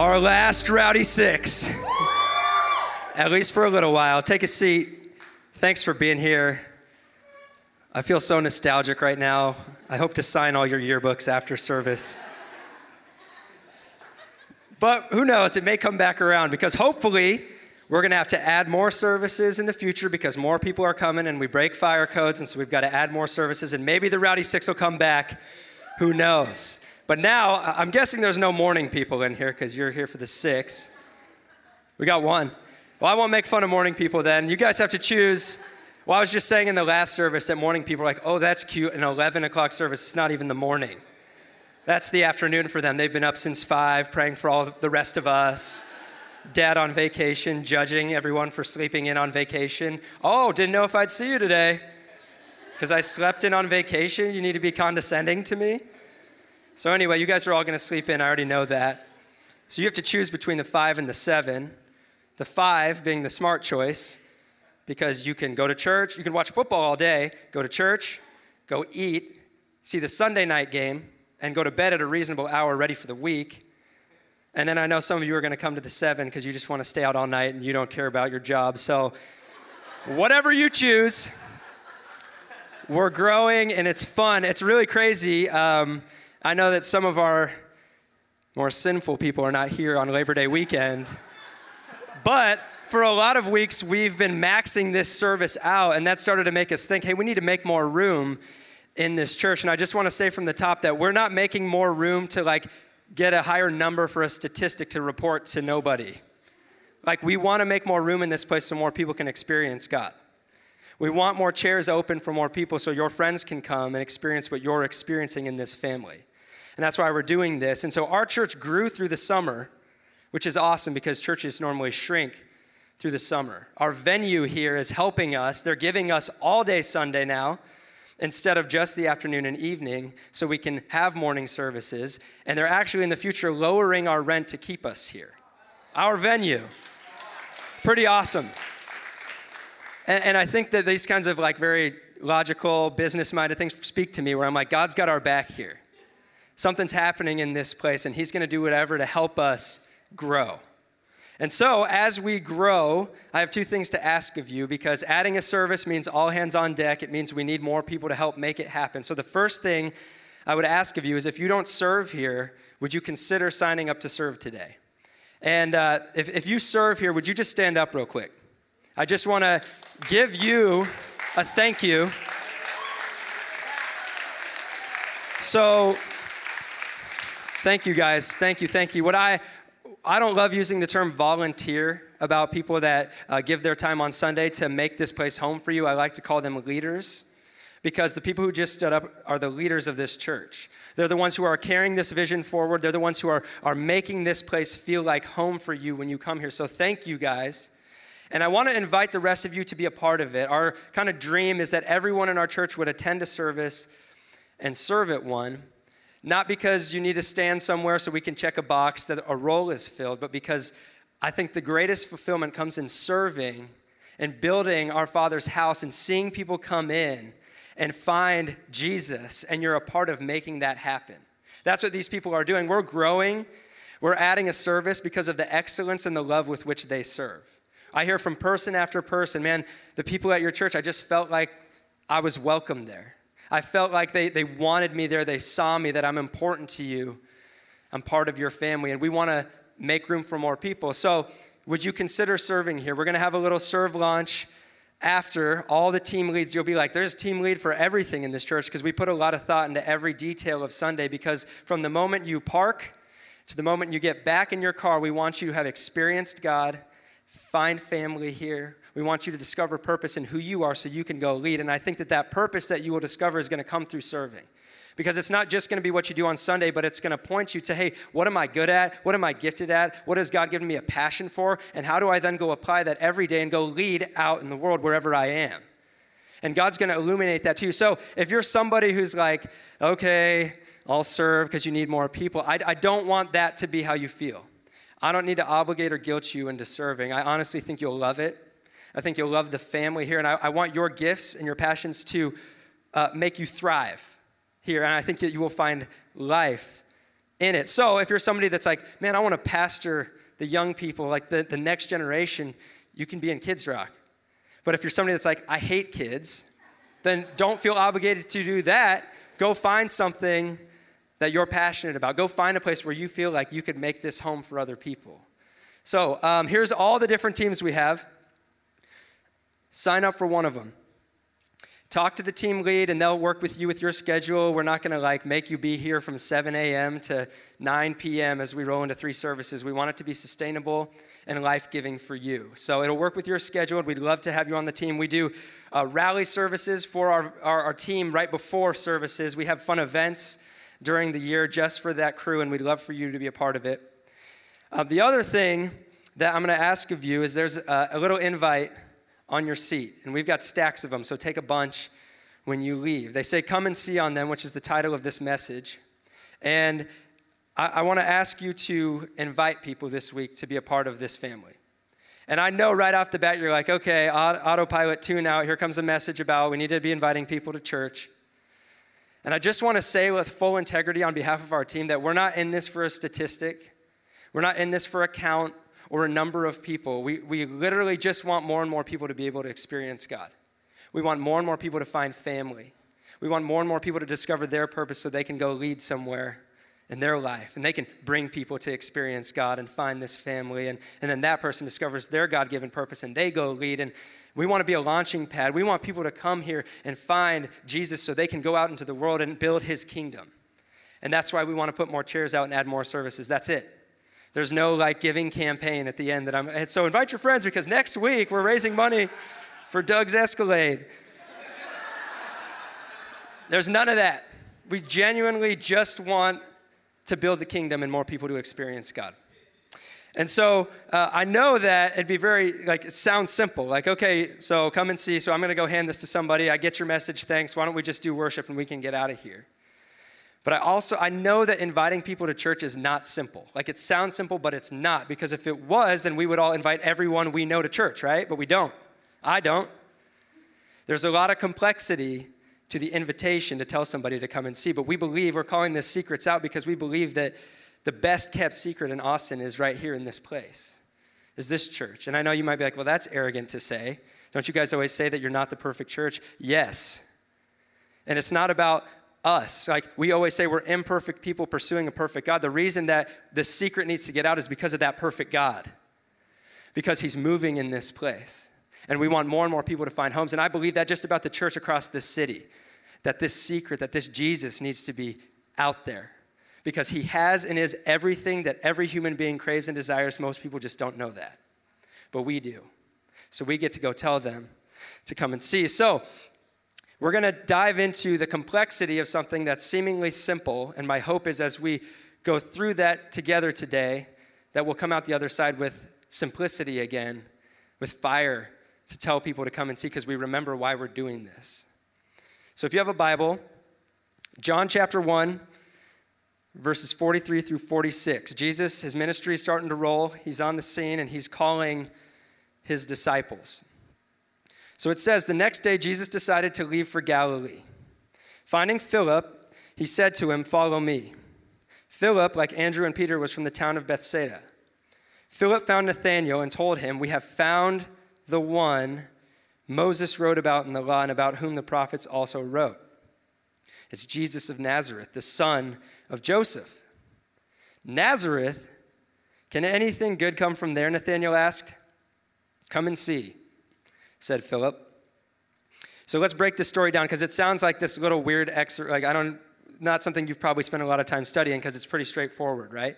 our last Rowdy Six, at least for a little while. Take a seat. Thanks for being here. I feel so nostalgic right now. I hope to sign all your yearbooks after service. But who knows, it may come back around because hopefully we're going to have to add more services in the future because more people are coming and we break fire codes, and so we've got to add more services, and maybe the Rowdy Six will come back. Who knows? But now, I'm guessing there's no morning people in here because you're here for the six. We got one. Well, I won't make fun of morning people then. You guys have to choose. Well, I was just saying in the last service that morning people are like, oh, that's cute. An 11 o'clock service, it's not even the morning. That's the afternoon for them. They've been up since five, praying for all the rest of us. Dad on vacation, judging everyone for sleeping in on vacation. Oh, didn't know if I'd see you today because I slept in on vacation. You need to be condescending to me. So, anyway, you guys are all going to sleep in. I already know that. So, you have to choose between the five and the seven. The five being the smart choice because you can go to church, you can watch football all day, go to church, go eat, see the Sunday night game, and go to bed at a reasonable hour ready for the week. And then I know some of you are going to come to the seven because you just want to stay out all night and you don't care about your job. So, whatever you choose, we're growing and it's fun. It's really crazy. Um, I know that some of our more sinful people are not here on Labor Day weekend, but for a lot of weeks, we've been maxing this service out, and that started to make us think hey, we need to make more room in this church. And I just want to say from the top that we're not making more room to like get a higher number for a statistic to report to nobody. Like, we want to make more room in this place so more people can experience God. We want more chairs open for more people so your friends can come and experience what you're experiencing in this family. And that's why we're doing this. And so our church grew through the summer, which is awesome because churches normally shrink through the summer. Our venue here is helping us. They're giving us all day Sunday now instead of just the afternoon and evening so we can have morning services. And they're actually in the future lowering our rent to keep us here. Our venue. Pretty awesome. And, and I think that these kinds of like very logical, business minded things speak to me where I'm like, God's got our back here something's happening in this place, and He's going to do whatever to help us grow. And so, as we grow, I have two things to ask of you because adding a service means all hands on deck. It means we need more people to help make it happen. So, the first thing I would ask of you is if you don't serve here, would you consider signing up to serve today? And uh, if, if you serve here, would you just stand up real quick? I just want to give you a thank you. So, Thank you guys. Thank you. Thank you. What I I don't love using the term volunteer about people that uh, give their time on Sunday to make this place home for you. I like to call them leaders because the people who just stood up are the leaders of this church. They're the ones who are carrying this vision forward. They're the ones who are, are making this place feel like home for you when you come here. So thank you guys. And I want to invite the rest of you to be a part of it. Our kind of dream is that everyone in our church would attend a service and serve at one. Not because you need to stand somewhere so we can check a box that a role is filled, but because I think the greatest fulfillment comes in serving and building our Father's house and seeing people come in and find Jesus, and you're a part of making that happen. That's what these people are doing. We're growing, we're adding a service because of the excellence and the love with which they serve. I hear from person after person, man, the people at your church, I just felt like I was welcome there. I felt like they, they wanted me there. They saw me, that I'm important to you. I'm part of your family, and we want to make room for more people. So, would you consider serving here? We're going to have a little serve launch after all the team leads. You'll be like, there's a team lead for everything in this church because we put a lot of thought into every detail of Sunday. Because from the moment you park to the moment you get back in your car, we want you to have experienced God, find family here, we want you to discover purpose in who you are so you can go lead. And I think that that purpose that you will discover is going to come through serving. Because it's not just going to be what you do on Sunday, but it's going to point you to, hey, what am I good at? What am I gifted at? What has God given me a passion for? And how do I then go apply that every day and go lead out in the world wherever I am? And God's going to illuminate that to you. So if you're somebody who's like, okay, I'll serve because you need more people, I, I don't want that to be how you feel. I don't need to obligate or guilt you into serving. I honestly think you'll love it. I think you'll love the family here. And I, I want your gifts and your passions to uh, make you thrive here. And I think that you will find life in it. So if you're somebody that's like, man, I want to pastor the young people, like the, the next generation, you can be in Kids Rock. But if you're somebody that's like, I hate kids, then don't feel obligated to do that. Go find something that you're passionate about. Go find a place where you feel like you could make this home for other people. So um, here's all the different teams we have. Sign up for one of them. Talk to the team lead and they'll work with you with your schedule. We're not going to like make you be here from 7 a.m. to 9 p.m. as we roll into three services. We want it to be sustainable and life giving for you. So it'll work with your schedule. We'd love to have you on the team. We do uh, rally services for our, our, our team right before services. We have fun events during the year just for that crew, and we'd love for you to be a part of it. Uh, the other thing that I'm going to ask of you is there's a, a little invite on your seat, and we've got stacks of them, so take a bunch when you leave. They say, Come and see on them, which is the title of this message. And I, I want to ask you to invite people this week to be a part of this family. And I know right off the bat, you're like, okay, autopilot tune out. Here comes a message about we need to be inviting people to church. And I just want to say with full integrity on behalf of our team that we're not in this for a statistic. We're not in this for a count or a number of people. We, we literally just want more and more people to be able to experience God. We want more and more people to find family. We want more and more people to discover their purpose so they can go lead somewhere in their life and they can bring people to experience God and find this family. And, and then that person discovers their God given purpose and they go lead. And we want to be a launching pad. We want people to come here and find Jesus so they can go out into the world and build his kingdom. And that's why we want to put more chairs out and add more services. That's it. There's no like giving campaign at the end that I'm. And so invite your friends because next week we're raising money for Doug's Escalade. There's none of that. We genuinely just want to build the kingdom and more people to experience God. And so uh, I know that it'd be very, like, it sounds simple. Like, okay, so come and see. So I'm going to go hand this to somebody. I get your message. Thanks. Why don't we just do worship and we can get out of here? But I also, I know that inviting people to church is not simple. Like, it sounds simple, but it's not. Because if it was, then we would all invite everyone we know to church, right? But we don't. I don't. There's a lot of complexity to the invitation to tell somebody to come and see. But we believe, we're calling this Secrets Out because we believe that the best kept secret in Austin is right here in this place, is this church. And I know you might be like, well, that's arrogant to say. Don't you guys always say that you're not the perfect church? Yes. And it's not about us. Like we always say, we're imperfect people pursuing a perfect God. The reason that the secret needs to get out is because of that perfect God, because He's moving in this place. And we want more and more people to find homes. And I believe that just about the church across this city, that this secret, that this Jesus needs to be out there because he has and is everything that every human being craves and desires. Most people just don't know that, but we do. So we get to go tell them to come and see. So we're going to dive into the complexity of something that's seemingly simple. And my hope is as we go through that together today, that we'll come out the other side with simplicity again, with fire to tell people to come and see because we remember why we're doing this. So if you have a Bible, John chapter 1, verses 43 through 46. Jesus, his ministry is starting to roll. He's on the scene and he's calling his disciples. So it says, The next day, Jesus decided to leave for Galilee. Finding Philip, he said to him, Follow me. Philip, like Andrew and Peter, was from the town of Bethsaida. Philip found Nathanael and told him, We have found the one Moses wrote about in the law and about whom the prophets also wrote. It's Jesus of Nazareth, the son of Joseph. Nazareth, can anything good come from there? Nathanael asked. Come and see, said Philip. So let's break this story down because it sounds like this little weird excerpt. Like I don't, not something you've probably spent a lot of time studying because it's pretty straightforward, right?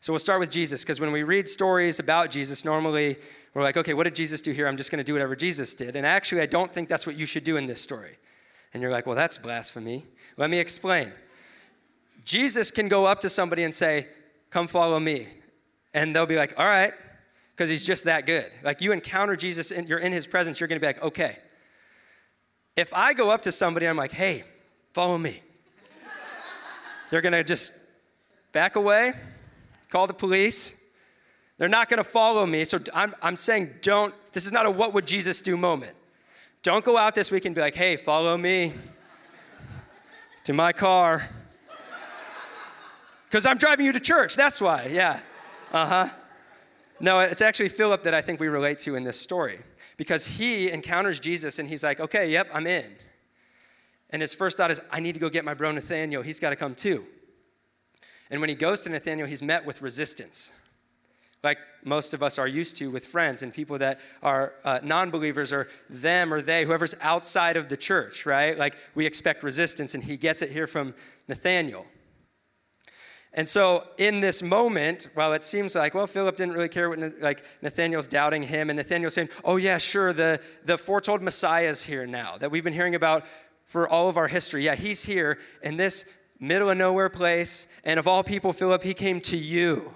So we'll start with Jesus because when we read stories about Jesus, normally we're like, okay, what did Jesus do here? I'm just going to do whatever Jesus did. And actually, I don't think that's what you should do in this story. And you're like, well, that's blasphemy. Let me explain. Jesus can go up to somebody and say, Come follow me. And they'll be like, All right, because he's just that good. Like you encounter Jesus and you're in his presence, you're going to be like, Okay. If I go up to somebody I'm like, Hey, follow me, they're going to just back away, call the police. They're not going to follow me. So I'm, I'm saying, don't, this is not a what would Jesus do moment. Don't go out this week and be like, hey, follow me to my car Because I'm driving you to church. That's why. Yeah. Uh huh. No, it's actually Philip that I think we relate to in this story because he encounters Jesus and he's like, okay, yep, I'm in. And his first thought is, I need to go get my bro Nathaniel. He's got to come too. And when he goes to Nathaniel, he's met with resistance, like most of us are used to with friends and people that are uh, non believers or them or they, whoever's outside of the church, right? Like we expect resistance, and he gets it here from Nathaniel. And so, in this moment, while it seems like, well, Philip didn't really care what, like, Nathaniel's doubting him, and Nathaniel's saying, oh, yeah, sure, the, the foretold Messiah is here now that we've been hearing about for all of our history. Yeah, he's here in this middle of nowhere place, and of all people, Philip, he came to you.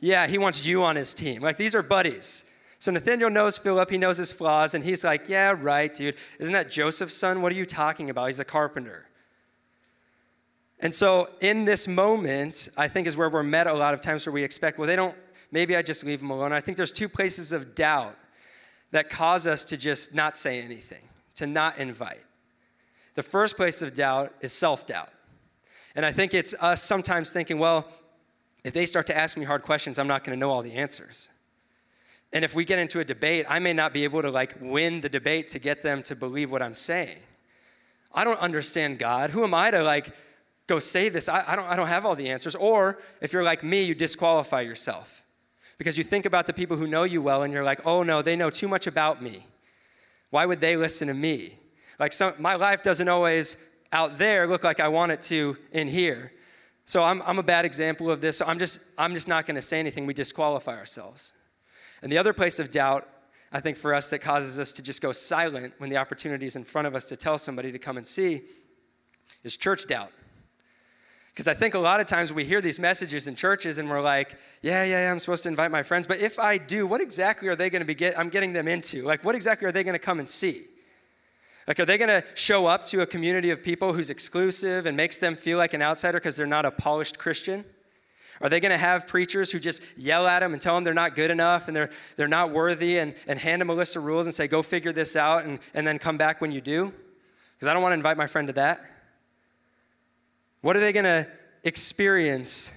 Yeah, he wants you on his team. Like, these are buddies. So Nathaniel knows Philip, he knows his flaws, and he's like, yeah, right, dude. Isn't that Joseph's son? What are you talking about? He's a carpenter. And so, in this moment, I think is where we're met a lot of times where we expect, well, they don't, maybe I just leave them alone. I think there's two places of doubt that cause us to just not say anything, to not invite. The first place of doubt is self doubt. And I think it's us sometimes thinking, well, if they start to ask me hard questions, I'm not going to know all the answers. And if we get into a debate, I may not be able to like win the debate to get them to believe what I'm saying. I don't understand God. Who am I to like go say this. I, I, don't, I don't have all the answers. Or if you're like me, you disqualify yourself because you think about the people who know you well and you're like, oh no, they know too much about me. Why would they listen to me? Like, some, my life doesn't always out there look like I want it to in here. So I'm, I'm a bad example of this. So I'm just, I'm just not going to say anything. We disqualify ourselves. And the other place of doubt, I think, for us that causes us to just go silent when the opportunity is in front of us to tell somebody to come and see is church doubt. Because I think a lot of times we hear these messages in churches and we're like, yeah, yeah, yeah, I'm supposed to invite my friends. But if I do, what exactly are they going to be get, I'm getting them into? Like, what exactly are they going to come and see? Like, are they going to show up to a community of people who's exclusive and makes them feel like an outsider because they're not a polished Christian? Are they going to have preachers who just yell at them and tell them they're not good enough and they're, they're not worthy and, and hand them a list of rules and say, go figure this out and, and then come back when you do? Because I don't want to invite my friend to that. What are they going to experience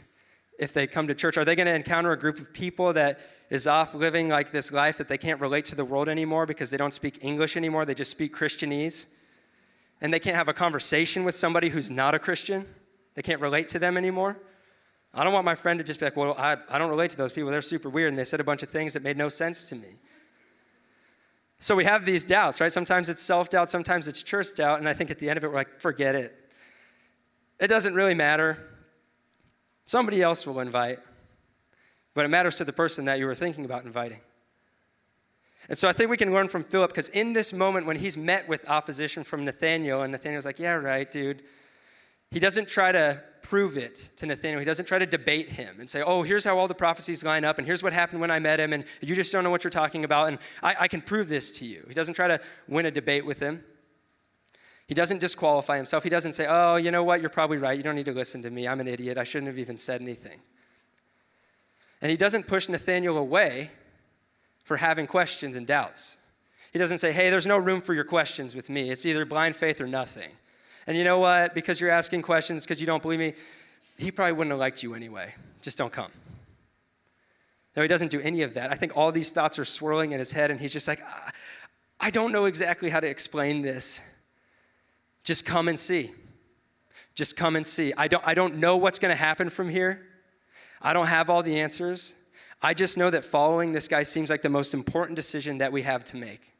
if they come to church? Are they going to encounter a group of people that is off living like this life that they can't relate to the world anymore because they don't speak English anymore? They just speak Christianese. And they can't have a conversation with somebody who's not a Christian? They can't relate to them anymore? I don't want my friend to just be like, well, I, I don't relate to those people. They're super weird and they said a bunch of things that made no sense to me. So we have these doubts, right? Sometimes it's self doubt, sometimes it's church doubt. And I think at the end of it, we're like, forget it. It doesn't really matter. Somebody else will invite, but it matters to the person that you were thinking about inviting. And so I think we can learn from Philip because in this moment when he's met with opposition from Nathaniel, and Nathaniel's like, Yeah, right, dude, he doesn't try to prove it to Nathaniel. He doesn't try to debate him and say, Oh, here's how all the prophecies line up, and here's what happened when I met him, and you just don't know what you're talking about, and I, I can prove this to you. He doesn't try to win a debate with him. He doesn't disqualify himself. He doesn't say, oh, you know what, you're probably right. You don't need to listen to me. I'm an idiot. I shouldn't have even said anything. And he doesn't push Nathaniel away for having questions and doubts. He doesn't say, hey, there's no room for your questions with me. It's either blind faith or nothing. And you know what? Because you're asking questions because you don't believe me, he probably wouldn't have liked you anyway. Just don't come. No, he doesn't do any of that. I think all these thoughts are swirling in his head, and he's just like, I don't know exactly how to explain this. Just come and see. Just come and see. I don't, I don't know what's going to happen from here. I don't have all the answers. I just know that following this guy seems like the most important decision that we have to make.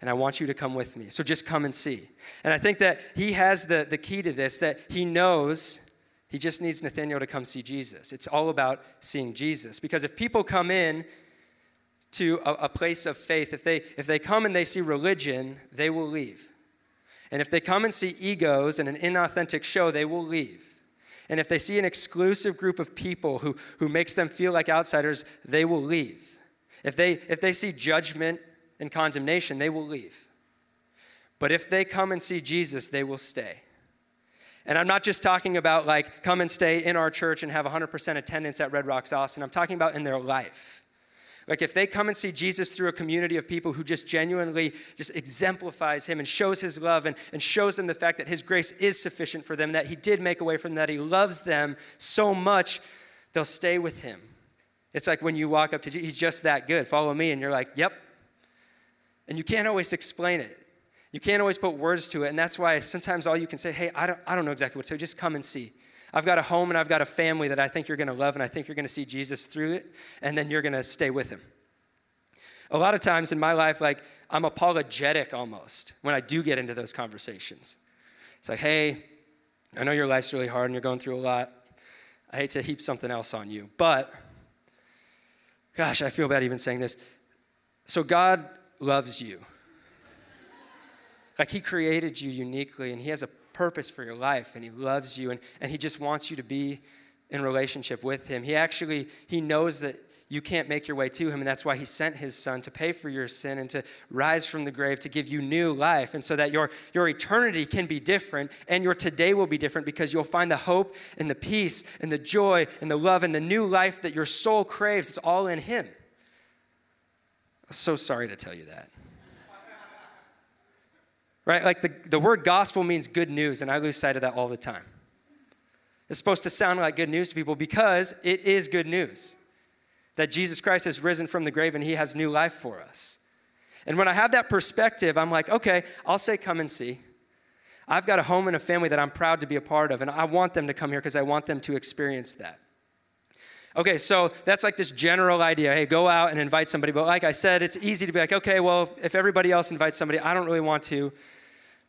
And I want you to come with me. So just come and see. And I think that he has the, the key to this that he knows he just needs Nathaniel to come see Jesus. It's all about seeing Jesus. Because if people come in to a, a place of faith, if they, if they come and they see religion, they will leave. And if they come and see egos and an inauthentic show, they will leave. And if they see an exclusive group of people who, who makes them feel like outsiders, they will leave. If they, if they see judgment and condemnation, they will leave. But if they come and see Jesus, they will stay. And I'm not just talking about like come and stay in our church and have 100% attendance at Red Rocks Austin. I'm talking about in their life. Like if they come and see Jesus through a community of people who just genuinely just exemplifies him and shows his love and, and shows them the fact that his grace is sufficient for them, that he did make a way for them, that he loves them so much, they'll stay with him. It's like when you walk up to Jesus, he's just that good. Follow me, and you're like, yep. And you can't always explain it. You can't always put words to it. And that's why sometimes all you can say, hey, I don't, I don't know exactly what to do. Just come and see. I've got a home and I've got a family that I think you're going to love, and I think you're going to see Jesus through it, and then you're going to stay with him. A lot of times in my life, like, I'm apologetic almost when I do get into those conversations. It's like, hey, I know your life's really hard and you're going through a lot. I hate to heap something else on you, but gosh, I feel bad even saying this. So, God loves you. Like, He created you uniquely, and He has a purpose for your life, and He loves you, and, and He just wants you to be in relationship with Him. He actually, He knows that you can't make your way to him and that's why he sent his son to pay for your sin and to rise from the grave to give you new life and so that your, your eternity can be different and your today will be different because you'll find the hope and the peace and the joy and the love and the new life that your soul craves. It's all in him. I'm so sorry to tell you that right? Like the, the word gospel means good news, and I lose sight of that all the time. It's supposed to sound like good news to people because it is good news that Jesus Christ has risen from the grave and he has new life for us. And when I have that perspective, I'm like, okay, I'll say, come and see. I've got a home and a family that I'm proud to be a part of, and I want them to come here because I want them to experience that. Okay, so that's like this general idea. Hey, go out and invite somebody. But like I said, it's easy to be like, okay, well, if everybody else invites somebody, I don't really want to.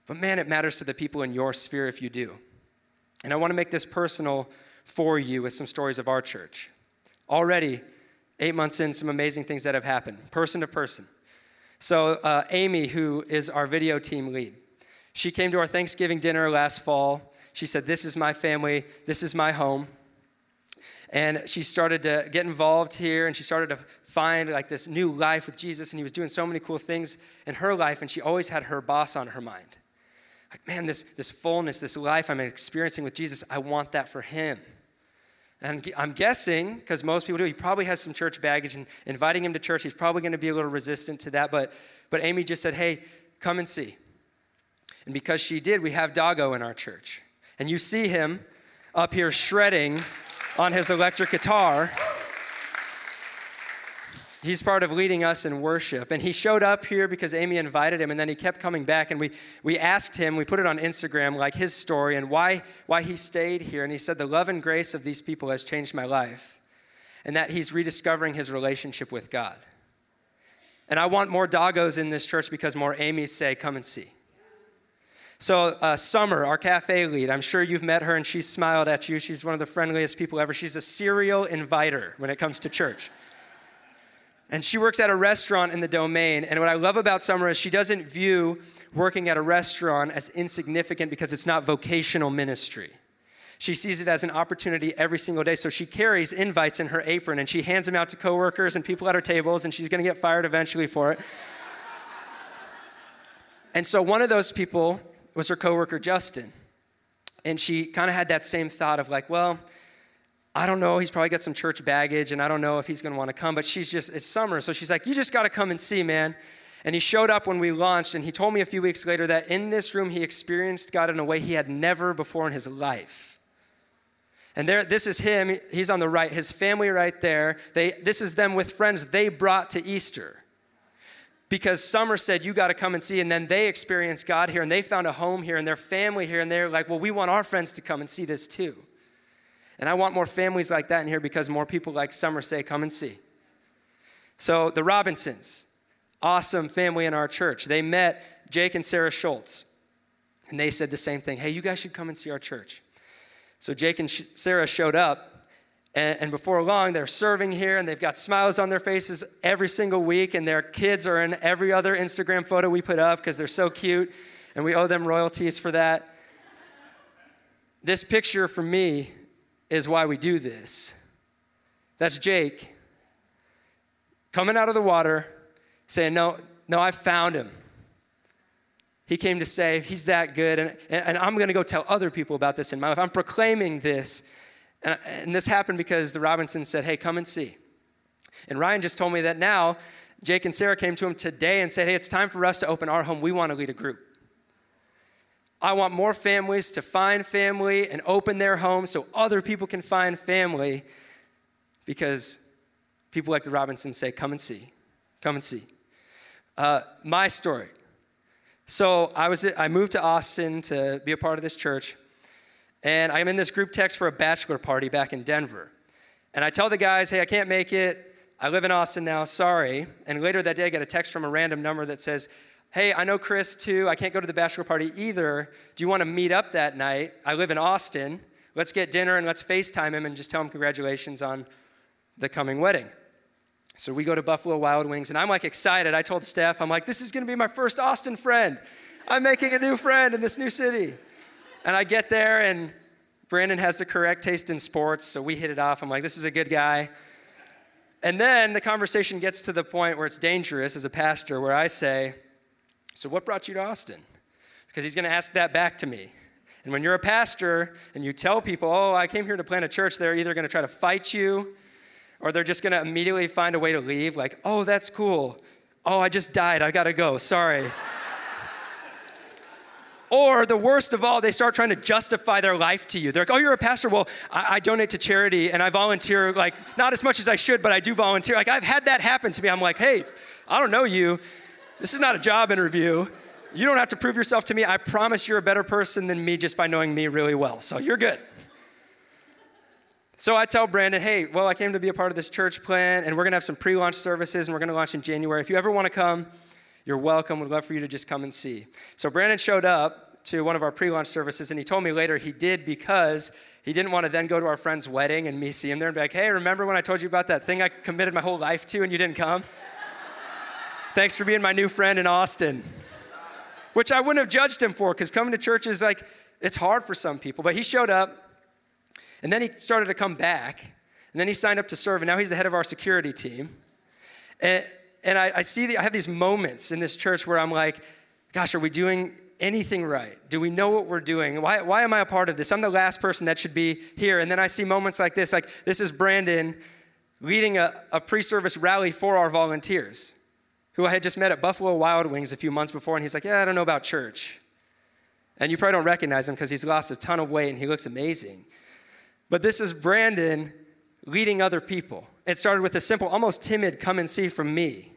But man, it matters to the people in your sphere if you do. And I want to make this personal for you with some stories of our church. Already, eight months in, some amazing things that have happened, person to person. So, uh, Amy, who is our video team lead, she came to our Thanksgiving dinner last fall. She said, This is my family, this is my home. And she started to get involved here and she started to find like this new life with Jesus. And he was doing so many cool things in her life. And she always had her boss on her mind like, man, this, this fullness, this life I'm experiencing with Jesus, I want that for him. And I'm guessing, because most people do, he probably has some church baggage, and inviting him to church, he's probably going to be a little resistant to that. But, but Amy just said, hey, come and see. And because she did, we have Doggo in our church. And you see him up here shredding on his electric guitar. He's part of leading us in worship. And he showed up here because Amy invited him, and then he kept coming back. And we, we asked him, we put it on Instagram, like his story and why, why he stayed here. And he said, The love and grace of these people has changed my life, and that he's rediscovering his relationship with God. And I want more doggos in this church because more Amy's say, Come and see. So, uh, Summer, our cafe lead, I'm sure you've met her and she smiled at you. She's one of the friendliest people ever. She's a serial inviter when it comes to church. And she works at a restaurant in the domain. And what I love about Summer is she doesn't view working at a restaurant as insignificant because it's not vocational ministry. She sees it as an opportunity every single day. So she carries invites in her apron and she hands them out to coworkers and people at her tables, and she's going to get fired eventually for it. and so one of those people was her coworker, Justin. And she kind of had that same thought of like, well, I don't know. He's probably got some church baggage, and I don't know if he's going to want to come. But she's just, it's summer. So she's like, You just got to come and see, man. And he showed up when we launched, and he told me a few weeks later that in this room he experienced God in a way he had never before in his life. And there, this is him. He's on the right. His family right there. They, this is them with friends they brought to Easter. Because Summer said, You got to come and see. And then they experienced God here, and they found a home here, and their family here. And they're like, Well, we want our friends to come and see this too. And I want more families like that in here because more people like Summer say, come and see. So the Robinsons, awesome family in our church. They met Jake and Sarah Schultz, and they said the same thing. Hey, you guys should come and see our church. So Jake and Sarah showed up, and, and before long, they're serving here, and they've got smiles on their faces every single week, and their kids are in every other Instagram photo we put up because they're so cute, and we owe them royalties for that. This picture for me is why we do this. That's Jake coming out of the water saying, No, no, I found him. He came to save. He's that good. And, and I'm going to go tell other people about this in my life. I'm proclaiming this. And, and this happened because the Robinson said, Hey, come and see. And Ryan just told me that now Jake and Sarah came to him today and said, Hey, it's time for us to open our home. We want to lead a group. I want more families to find family and open their homes so other people can find family because people like the Robinsons say, Come and see. Come and see. Uh, my story. So I was I moved to Austin to be a part of this church, and I'm in this group text for a bachelor party back in Denver. And I tell the guys, hey, I can't make it. I live in Austin now, sorry. And later that day, I get a text from a random number that says, hey, I know Chris too. I can't go to the bachelor party either. Do you want to meet up that night? I live in Austin. Let's get dinner and let's FaceTime him and just tell him congratulations on the coming wedding. So we go to Buffalo Wild Wings, and I'm like excited. I told Steph, I'm like, this is going to be my first Austin friend. I'm making a new friend in this new city. And I get there, and Brandon has the correct taste in sports, so we hit it off. I'm like, this is a good guy. And then the conversation gets to the point where it's dangerous as a pastor, where I say, So what brought you to Austin? Because he's going to ask that back to me. And when you're a pastor and you tell people, Oh, I came here to plant a church, they're either going to try to fight you or they're just going to immediately find a way to leave, like, oh, that's cool. Oh, I just died. I got to go. Sorry. or the worst of all, they start trying to justify their life to you. They're like, oh, you're a pastor. Well, I, I donate to charity and I volunteer, like, not as much as I should, but I do volunteer. Like, I've had that happen to me. I'm like, hey, I don't know you. This is not a job interview. You don't have to prove yourself to me. I promise you're a better person than me just by knowing me really well. So you're good. So I tell Brandon, hey, well, I came to be a part of this church plan, and we're going to have some pre launch services, and we're going to launch in January. If you ever want to come, you're welcome. We'd love for you to just come and see. So Brandon showed up to one of our pre launch services, and he told me later he did because he didn't want to then go to our friend's wedding and me see him there and be like, hey, remember when I told you about that thing I committed my whole life to and you didn't come? Thanks for being my new friend in Austin. Which I wouldn't have judged him for because coming to church is like, it's hard for some people. But he showed up and then he started to come back, and then he signed up to serve, and now he's the head of our security team. And, and I, I see, the, I have these moments in this church where I'm like, gosh, are we doing anything right? Do we know what we're doing? Why, why am I a part of this? I'm the last person that should be here. And then I see moments like this, like this is Brandon leading a, a pre service rally for our volunteers, who I had just met at Buffalo Wild Wings a few months before. And he's like, Yeah, I don't know about church. And you probably don't recognize him because he's lost a ton of weight and he looks amazing. But this is Brandon leading other people. It started with a simple, almost timid come and see from me.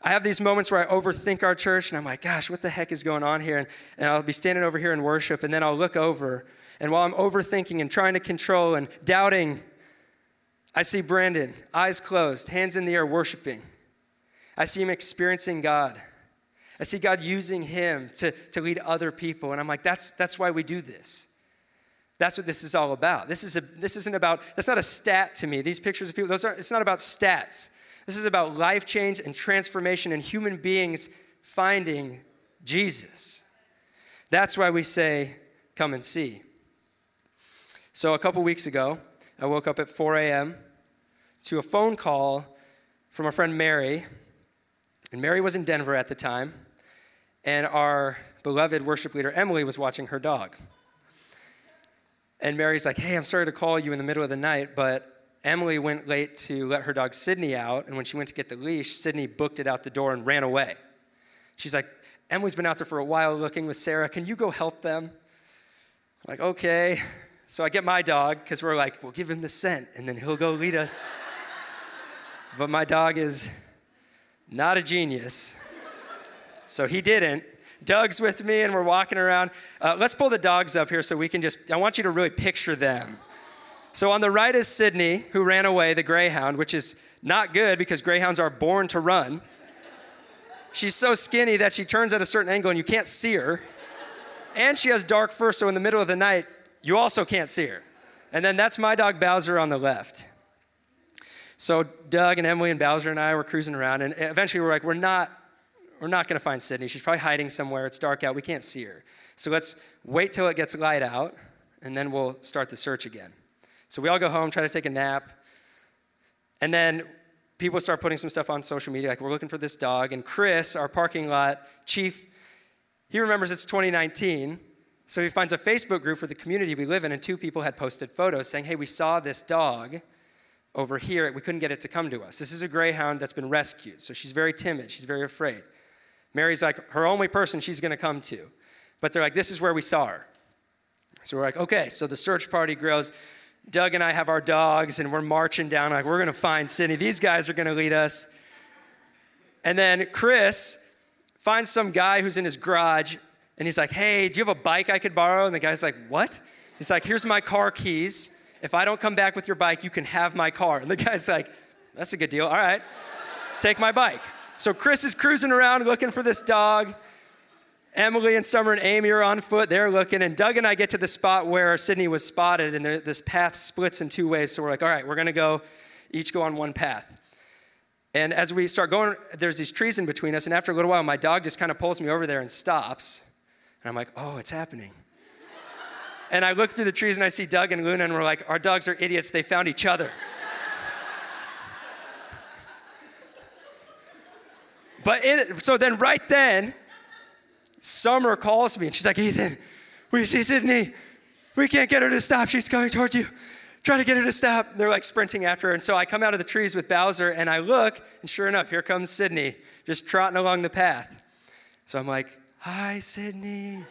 I have these moments where I overthink our church and I'm like, gosh, what the heck is going on here? And, and I'll be standing over here in worship and then I'll look over. And while I'm overthinking and trying to control and doubting, I see Brandon, eyes closed, hands in the air, worshiping. I see him experiencing God. I see God using him to, to lead other people. And I'm like, that's, that's why we do this. That's what this is all about. This, is a, this isn't about, that's not a stat to me. These pictures of people, those are, it's not about stats. This is about life change and transformation and human beings finding Jesus. That's why we say, come and see. So a couple weeks ago, I woke up at 4 a.m. to a phone call from our friend Mary. And Mary was in Denver at the time, and our beloved worship leader Emily was watching her dog. And Mary's like, hey, I'm sorry to call you in the middle of the night, but Emily went late to let her dog Sydney out. And when she went to get the leash, Sydney booked it out the door and ran away. She's like, Emily's been out there for a while looking with Sarah. Can you go help them? I'm like, okay. So I get my dog because we're like, we'll give him the scent and then he'll go lead us. but my dog is not a genius. So he didn't. Doug's with me, and we're walking around. Uh, let's pull the dogs up here so we can just, I want you to really picture them. So on the right is Sydney, who ran away, the greyhound, which is not good because greyhounds are born to run. She's so skinny that she turns at a certain angle and you can't see her. And she has dark fur, so in the middle of the night, you also can't see her. And then that's my dog Bowser on the left. So Doug and Emily and Bowser and I were cruising around, and eventually we're like, we're not we're not to find Sydney. She's probably hiding somewhere. It's dark out. We can't see her. So let's wait till it gets light out, and then we'll start the search again. So we all go home, try to take a nap. And then people start putting some stuff on social media, like we're looking for this dog. And Chris, our parking lot chief, he remembers it's 2019. So he finds a Facebook group for the community we live in, and two people had posted photos saying, Hey, we saw this dog over here. We couldn't get it to come to us. This is a greyhound that's been rescued, so she's very timid. She's very afraid. Mary's like her only person she's going to come to. But they're like, this is where we saw her. So we're like, okay, so the search party grows. Doug and I have our dogs, and we're marching down, like, we're going to find Sydney. These guys are going to lead us. And then Chris finds some guy who's in his garage, and he's like, hey, do you have a bike I could borrow? And the guy's like, what? He's like, here's my car keys. If I don't come back with your bike, you can have my car. And the guy's like, that's a good deal. All right, take my bike. So Chris is cruising around looking for this dog. Emily and Summer and Amy are on foot. They're looking. And Doug and I get to the spot where Sydney was spotted, and this path splits in two ways. So we're like, all right, we're going to go, each go on one path. And as we start going, there's these trees in between us. And after a little while, my dog just kind of pulls me over there and stops. And I'm like, oh, it's happening. And I look through the trees and I see Doug and Luna, and we're like, our dogs are idiots. They found each other. but it, so then, right then, Summer calls me and she's like, Ethan, we see Sydney. We can't get her to stop. She's coming towards you. Try to get her to stop. They're like sprinting after her. And so I come out of the trees with Bowser and I look, and sure enough, here comes Sydney, just trotting along the path. So I'm like, Hi, Sydney.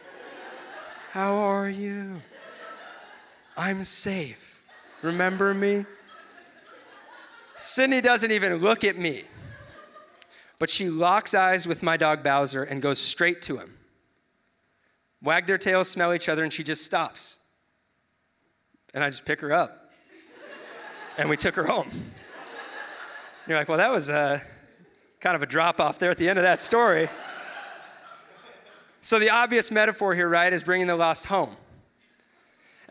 How are you? I'm safe. Remember me? Sydney doesn't even look at me, but she locks eyes with my dog Bowser and goes straight to him. Wag their tails, smell each other, and she just stops. And I just pick her up. and we took her home. You're like, well, that was uh, kind of a drop off there at the end of that story. So the obvious metaphor here, right, is bringing the lost home.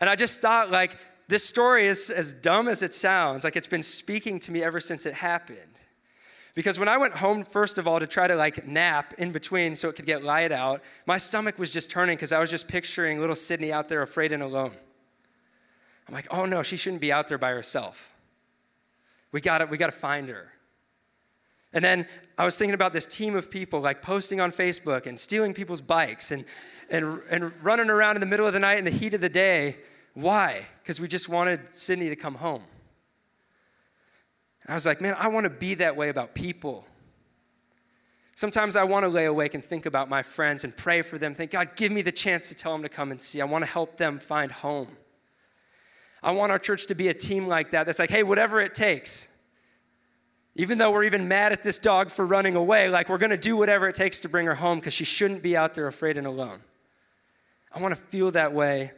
And I just thought, like, this story is as dumb as it sounds, like it's been speaking to me ever since it happened. Because when I went home, first of all, to try to like nap in between so it could get light out, my stomach was just turning because I was just picturing little Sydney out there afraid and alone. I'm like, oh no, she shouldn't be out there by herself. We got we got to find her. And then I was thinking about this team of people like posting on Facebook and stealing people's bikes and, and, and running around in the middle of the night in the heat of the day. Why? Because we just wanted Sydney to come home. And I was like, man, I want to be that way about people. Sometimes I want to lay awake and think about my friends and pray for them. Think, God, give me the chance to tell them to come and see. I want to help them find home. I want our church to be a team like that that's like, hey, whatever it takes. Even though we're even mad at this dog for running away, like we're going to do whatever it takes to bring her home because she shouldn't be out there afraid and alone. I want to feel that way.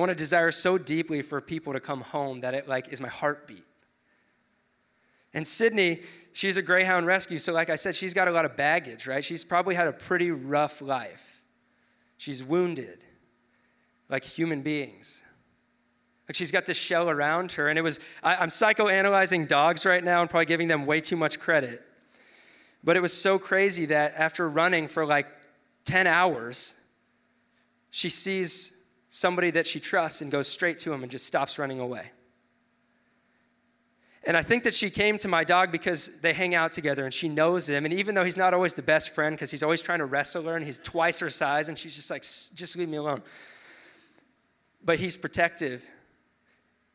I want to desire so deeply for people to come home that it like is my heartbeat. And Sydney, she's a Greyhound rescue, so like I said, she's got a lot of baggage, right? She's probably had a pretty rough life. She's wounded, like human beings. Like she's got this shell around her. And it was, I, I'm psychoanalyzing dogs right now and probably giving them way too much credit. But it was so crazy that after running for like 10 hours, she sees somebody that she trusts and goes straight to him and just stops running away. And I think that she came to my dog because they hang out together and she knows him. And even though he's not always the best friend because he's always trying to wrestle her and he's twice her size and she's just like, just leave me alone. But he's protective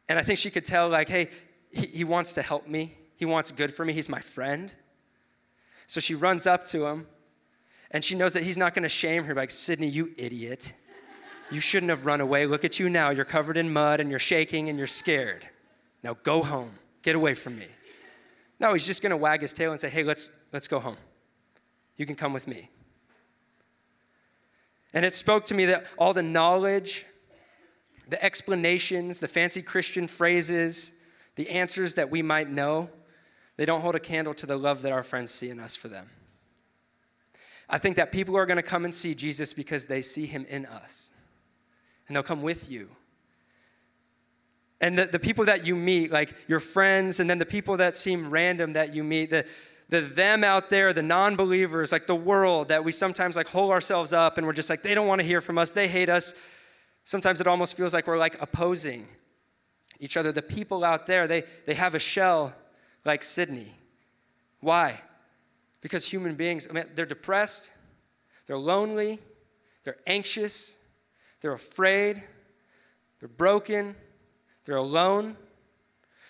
and I think she could tell, like, hey, he, he wants to help me. He wants good for me. He's my friend. So she runs up to him, and she knows that he's not going to shame her, like, Sydney, you idiot. You shouldn't have run away. Look at you now. You're covered in mud, and you're shaking, and you're scared. Now go home. Get away from me. No, he's just going to wag his tail and say, hey, let's, let's go home. You can come with me. And it spoke to me that all the knowledge the explanations, the fancy Christian phrases, the answers that we might know, they don't hold a candle to the love that our friends see in us for them. I think that people are going to come and see Jesus because they see him in us, and they'll come with you. And the, the people that you meet, like your friends, and then the people that seem random that you meet, the, the them out there, the non believers, like the world that we sometimes like hold ourselves up and we're just like, they don't want to hear from us, they hate us. Sometimes it almost feels like we're like opposing each other. The people out there, they, they have a shell like Sydney. Why? Because human beings, I mean, they're depressed, they're lonely, they're anxious, they're afraid, they're broken, they're alone.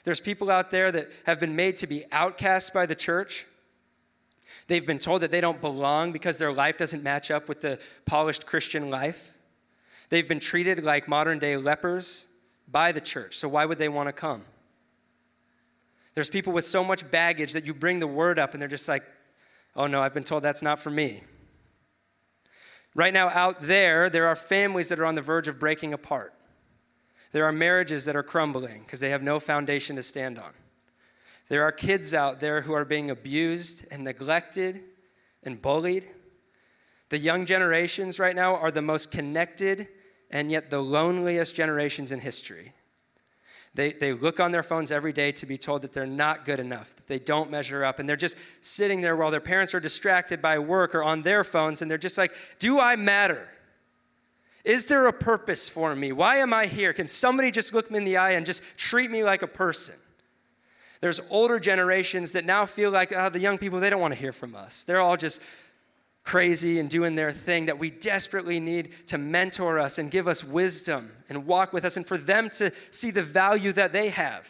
There's people out there that have been made to be outcasts by the church. They've been told that they don't belong because their life doesn't match up with the polished Christian life. They've been treated like modern day lepers by the church. So why would they want to come? There's people with so much baggage that you bring the word up and they're just like, oh no, I've been told that's not for me. Right now, out there, there are families that are on the verge of breaking apart. There are marriages that are crumbling because they have no foundation to stand on. There are kids out there who are being abused and neglected and bullied. The young generations right now are the most connected and yet the loneliest generations in history. They, they look on their phones every day to be told that they're not good enough, that they don't measure up, and they're just sitting there while their parents are distracted by work or on their phones, and they're just like, Do I matter? Is there a purpose for me? Why am I here? Can somebody just look me in the eye and just treat me like a person? There's older generations that now feel like oh, the young people, they don't want to hear from us. They're all just crazy and doing their thing that we desperately need to mentor us and give us wisdom and walk with us and for them to see the value that they have.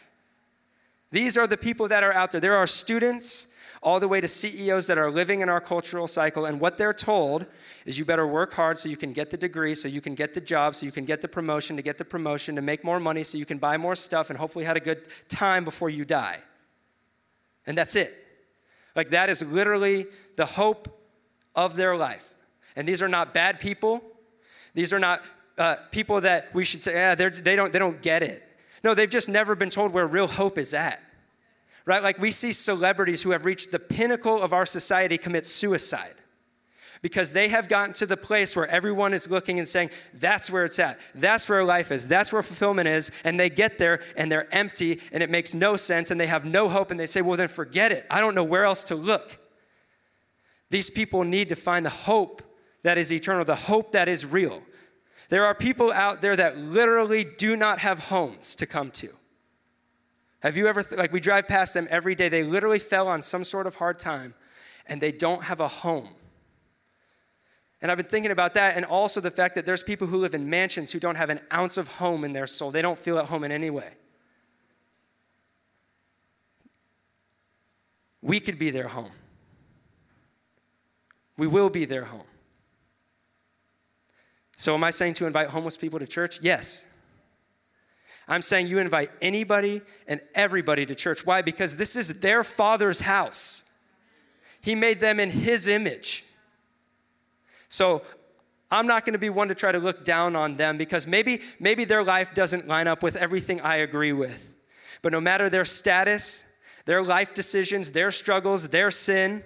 These are the people that are out there. There are students all the way to CEOs that are living in our cultural cycle, and what they're told is you better work hard so you can get the degree, so you can get the job, so you can get the promotion, to get the promotion, to make more money, so you can buy more stuff, and hopefully had a good time before you die. And that's it. Like, that is literally the hope of their life. And these are not bad people. These are not uh, people that we should say, yeah, they don't, they don't get it. No, they've just never been told where real hope is at. Right? Like we see celebrities who have reached the pinnacle of our society commit suicide because they have gotten to the place where everyone is looking and saying, that's where it's at. That's where life is. That's where fulfillment is. And they get there and they're empty and it makes no sense and they have no hope and they say, well, then forget it. I don't know where else to look. These people need to find the hope that is eternal, the hope that is real. There are people out there that literally do not have homes to come to. Have you ever, like, we drive past them every day. They literally fell on some sort of hard time and they don't have a home. And I've been thinking about that, and also the fact that there's people who live in mansions who don't have an ounce of home in their soul. They don't feel at home in any way. We could be their home. We will be their home. So, am I saying to invite homeless people to church? Yes. I'm saying you invite anybody and everybody to church. Why? Because this is their father's house. He made them in his image. So, I'm not going to be one to try to look down on them because maybe maybe their life doesn't line up with everything I agree with. But no matter their status, their life decisions, their struggles, their sin,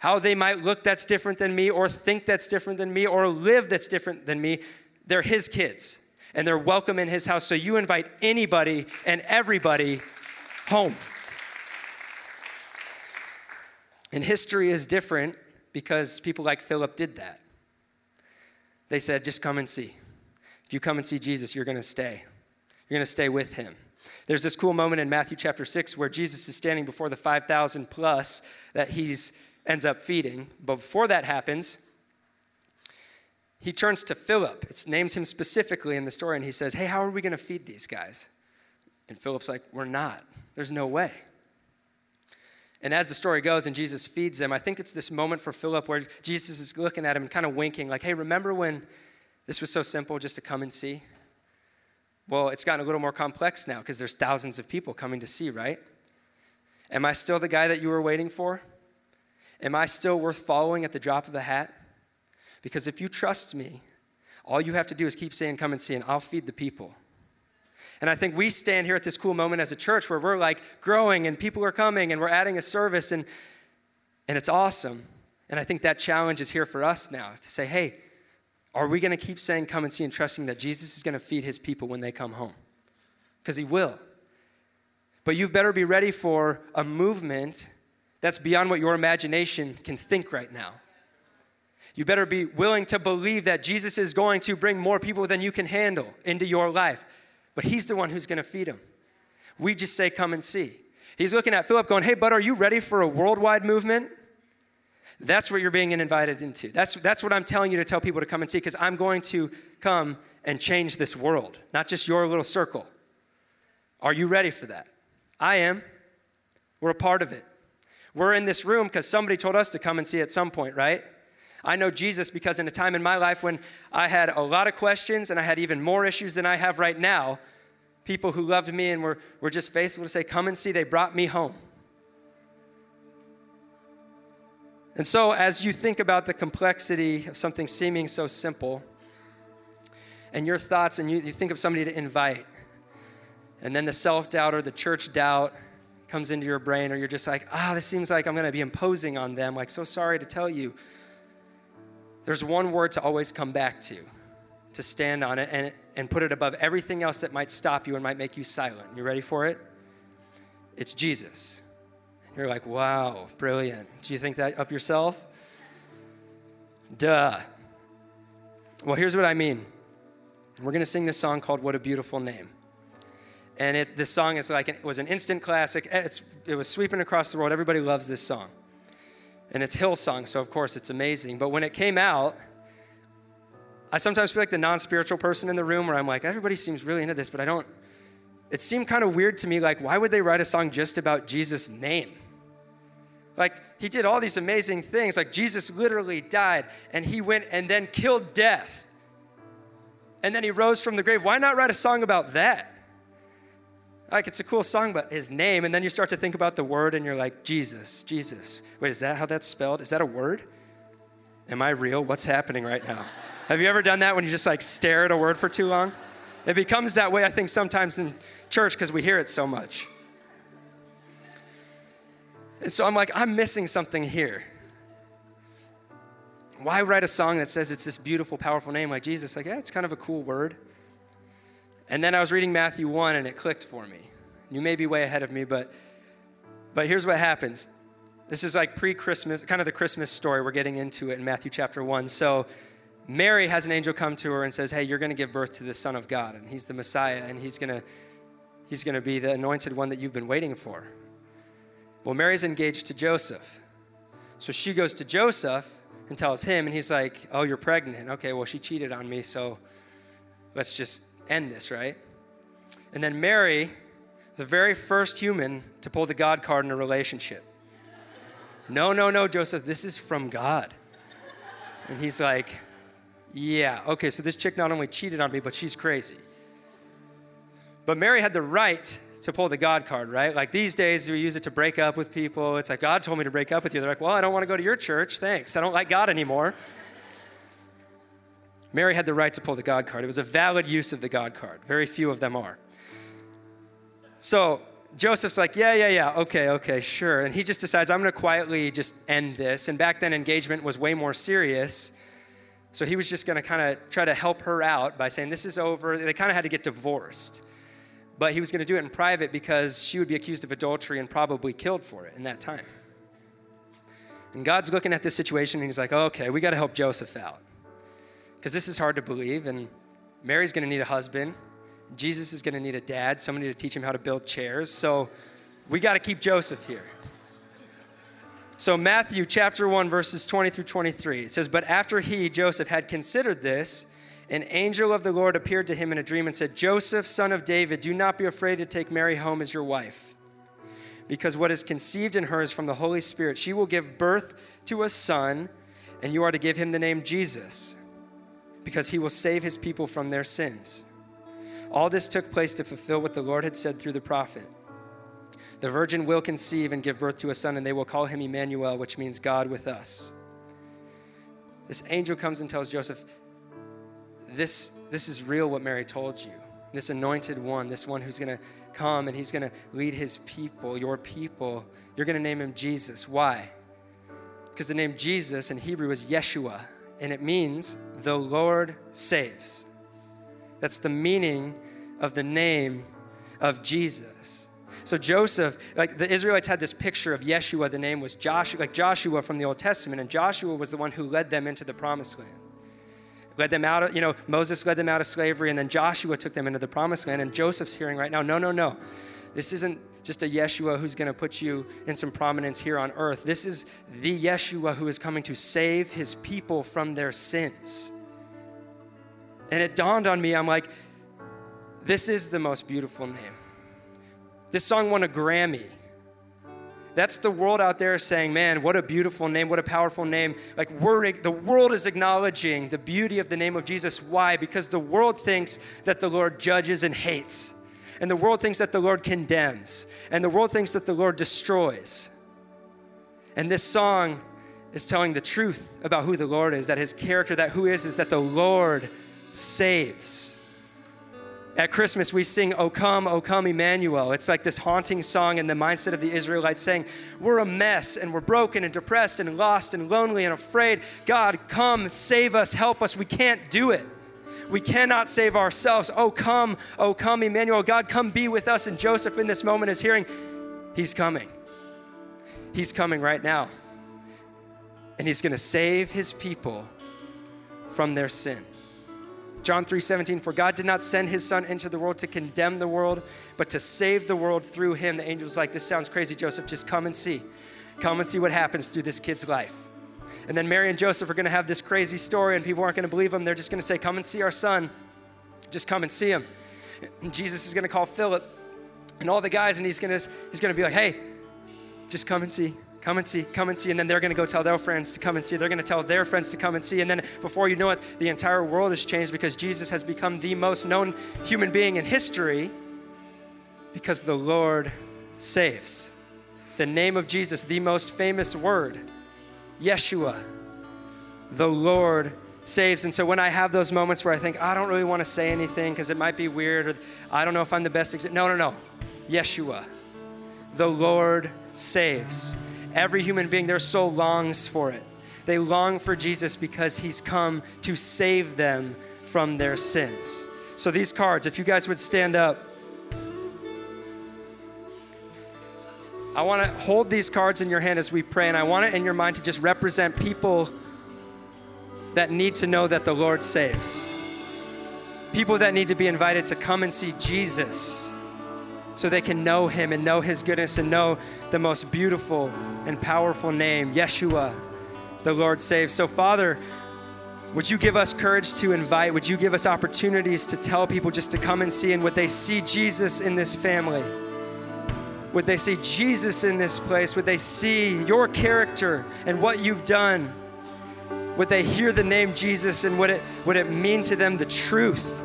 how they might look that's different than me, or think that's different than me, or live that's different than me. They're his kids, and they're welcome in his house. So you invite anybody and everybody home. And history is different because people like Philip did that. They said, just come and see. If you come and see Jesus, you're going to stay. You're going to stay with him. There's this cool moment in Matthew chapter 6 where Jesus is standing before the 5,000 plus that he's ends up feeding. But before that happens, he turns to Philip. It names him specifically in the story, and he says, Hey, how are we going to feed these guys? And Philip's like, We're not. There's no way. And as the story goes and Jesus feeds them, I think it's this moment for Philip where Jesus is looking at him and kind of winking, like, Hey, remember when this was so simple just to come and see? Well, it's gotten a little more complex now because there's thousands of people coming to see, right? Am I still the guy that you were waiting for? Am I still worth following at the drop of a hat? Because if you trust me, all you have to do is keep saying, Come and see, and I'll feed the people. And I think we stand here at this cool moment as a church where we're like growing and people are coming and we're adding a service and, and it's awesome. And I think that challenge is here for us now to say, hey, are we going to keep saying, come and see, and trusting that Jesus is going to feed his people when they come home? Because he will. But you better be ready for a movement that's beyond what your imagination can think right now. You better be willing to believe that Jesus is going to bring more people than you can handle into your life, but He's the one who's going to feed them. We just say, Come and see. He's looking at Philip going, Hey, bud, are you ready for a worldwide movement? That's what you're being invited into. That's, that's what I'm telling you to tell people to come and see, because I'm going to come and change this world, not just your little circle. Are you ready for that? I am. We're a part of it. We're in this room because somebody told us to come and see at some point, right? I know Jesus because in a time in my life when I had a lot of questions and I had even more issues than I have right now, people who loved me and were, were just faithful to say, Come and see, they brought me home. And so, as you think about the complexity of something seeming so simple, and your thoughts, and you, you think of somebody to invite, and then the self doubt or the church doubt comes into your brain, or you're just like, ah, this seems like I'm going to be imposing on them. Like, so sorry to tell you. There's one word to always come back to, to stand on it and, and put it above everything else that might stop you and might make you silent. You ready for it? It's Jesus. And you're like, wow, brilliant. Do you think that up yourself? Duh. Well, here's what I mean. We're going to sing this song called What a Beautiful Name and it, this song is like it was an instant classic. Eh, it's, it was sweeping across the world. Everybody loves this song, and it's Hillsong, so of course it's amazing. But when it came out, I sometimes feel like the non-spiritual person in the room, where I'm like, everybody seems really into this, but I don't. It seemed kind of weird to me. Like, why would they write a song just about Jesus' name? Like, he did all these amazing things. Like, Jesus literally died, and he went and then killed death. And then he rose from the grave. Why not write a song about that? Like, it's a cool song, but his name, and then you start to think about the word and you're like, Jesus, Jesus. Wait, is that how that's spelled? Is that a word? Am I real? What's happening right now? Have you ever done that when you just like stare at a word for too long? It becomes that way, I think, sometimes in church because we hear it so much. And so I'm like, I'm missing something here. Why write a song that says it's this beautiful, powerful name like Jesus? Like, yeah, it's kind of a cool word. And then I was reading Matthew 1 and it clicked for me. You may be way ahead of me, but but here's what happens. This is like pre-Christmas, kind of the Christmas story. We're getting into it in Matthew chapter 1. So Mary has an angel come to her and says, "Hey, you're going to give birth to the son of God, and he's the Messiah, and he's going to he's going to be the anointed one that you've been waiting for." Well, Mary's engaged to Joseph. So she goes to Joseph and tells him, and he's like, Oh, you're pregnant. Okay, well, she cheated on me, so let's just end this, right? And then Mary is the very first human to pull the God card in a relationship. No, no, no, Joseph, this is from God. And he's like, Yeah, okay, so this chick not only cheated on me, but she's crazy. But Mary had the right to pull the God card, right? Like these days, we use it to break up with people. It's like, God told me to break up with you. They're like, well, I don't want to go to your church. Thanks. I don't like God anymore. Mary had the right to pull the God card. It was a valid use of the God card. Very few of them are. So Joseph's like, yeah, yeah, yeah, okay, okay, sure. And he just decides, I'm going to quietly just end this. And back then, engagement was way more serious. So he was just going to kind of try to help her out by saying, this is over. They kind of had to get divorced. But he was going to do it in private because she would be accused of adultery and probably killed for it in that time. And God's looking at this situation and he's like, okay, we got to help Joseph out because this is hard to believe. And Mary's going to need a husband. Jesus is going to need a dad, somebody to teach him how to build chairs. So we got to keep Joseph here. So, Matthew chapter 1, verses 20 through 23, it says, But after he, Joseph, had considered this, an angel of the Lord appeared to him in a dream and said, Joseph, son of David, do not be afraid to take Mary home as your wife, because what is conceived in her is from the Holy Spirit. She will give birth to a son, and you are to give him the name Jesus because he will save his people from their sins. All this took place to fulfill what the Lord had said through the prophet. The virgin will conceive and give birth to a son, and they will call him Emmanuel, which means God with us. This angel comes and tells Joseph, This, this is real what Mary told you. This anointed one, this one who's going to come and he's going to lead his people, your people. You're going to name him Jesus. Why? Because the name Jesus in Hebrew is Yeshua, and it means the Lord saves. That's the meaning of the name of Jesus. So Joseph, like the Israelites had this picture of Yeshua, the name was Joshua, like Joshua from the Old Testament, and Joshua was the one who led them into the promised land. Led them out of, you know, Moses led them out of slavery, and then Joshua took them into the promised land. And Joseph's hearing right now, no, no, no. This isn't just a Yeshua who's going to put you in some prominence here on earth. This is the Yeshua who is coming to save his people from their sins. And it dawned on me, I'm like, this is the most beautiful name. This song won a Grammy. That's the world out there saying, man, what a beautiful name, what a powerful name. Like, we're, the world is acknowledging the beauty of the name of Jesus. Why? Because the world thinks that the Lord judges and hates. And the world thinks that the Lord condemns. And the world thinks that the Lord destroys. And this song is telling the truth about who the Lord is, that his character, that who is, is that the Lord saves. At Christmas, we sing, O come, O come, Emmanuel. It's like this haunting song in the mindset of the Israelites saying, We're a mess and we're broken and depressed and lost and lonely and afraid. God, come, save us, help us. We can't do it. We cannot save ourselves. Oh, come, oh, come, Emmanuel. God, come be with us. And Joseph in this moment is hearing, He's coming. He's coming right now. And He's going to save His people from their sin. John 3:17 For God did not send his son into the world to condemn the world but to save the world through him. The angel's like this sounds crazy Joseph just come and see. Come and see what happens through this kid's life. And then Mary and Joseph are going to have this crazy story and people aren't going to believe them. They're just going to say come and see our son. Just come and see him. And Jesus is going to call Philip and all the guys and he's going to he's going to be like, "Hey, just come and see. Come and see, come and see. And then they're going to go tell their friends to come and see. They're going to tell their friends to come and see. And then before you know it, the entire world has changed because Jesus has become the most known human being in history because the Lord saves. The name of Jesus, the most famous word, Yeshua, the Lord saves. And so when I have those moments where I think, I don't really want to say anything because it might be weird, or I don't know if I'm the best. No, no, no. Yeshua, the Lord saves. Every human being, their soul longs for it. They long for Jesus because he's come to save them from their sins. So, these cards, if you guys would stand up, I want to hold these cards in your hand as we pray, and I want it in your mind to just represent people that need to know that the Lord saves. People that need to be invited to come and see Jesus so they can know him and know his goodness and know the most beautiful and powerful name, Yeshua, the Lord saves. So, Father, would you give us courage to invite? Would you give us opportunities to tell people just to come and see? And would they see Jesus in this family? Would they see Jesus in this place? Would they see your character and what you've done? Would they hear the name Jesus and would it, would it mean to them the truth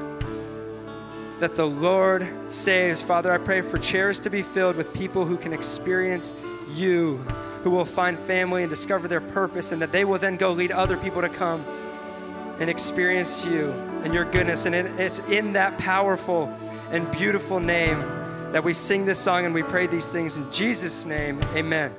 that the Lord saves. Father, I pray for chairs to be filled with people who can experience you, who will find family and discover their purpose, and that they will then go lead other people to come and experience you and your goodness. And it's in that powerful and beautiful name that we sing this song and we pray these things in Jesus' name. Amen.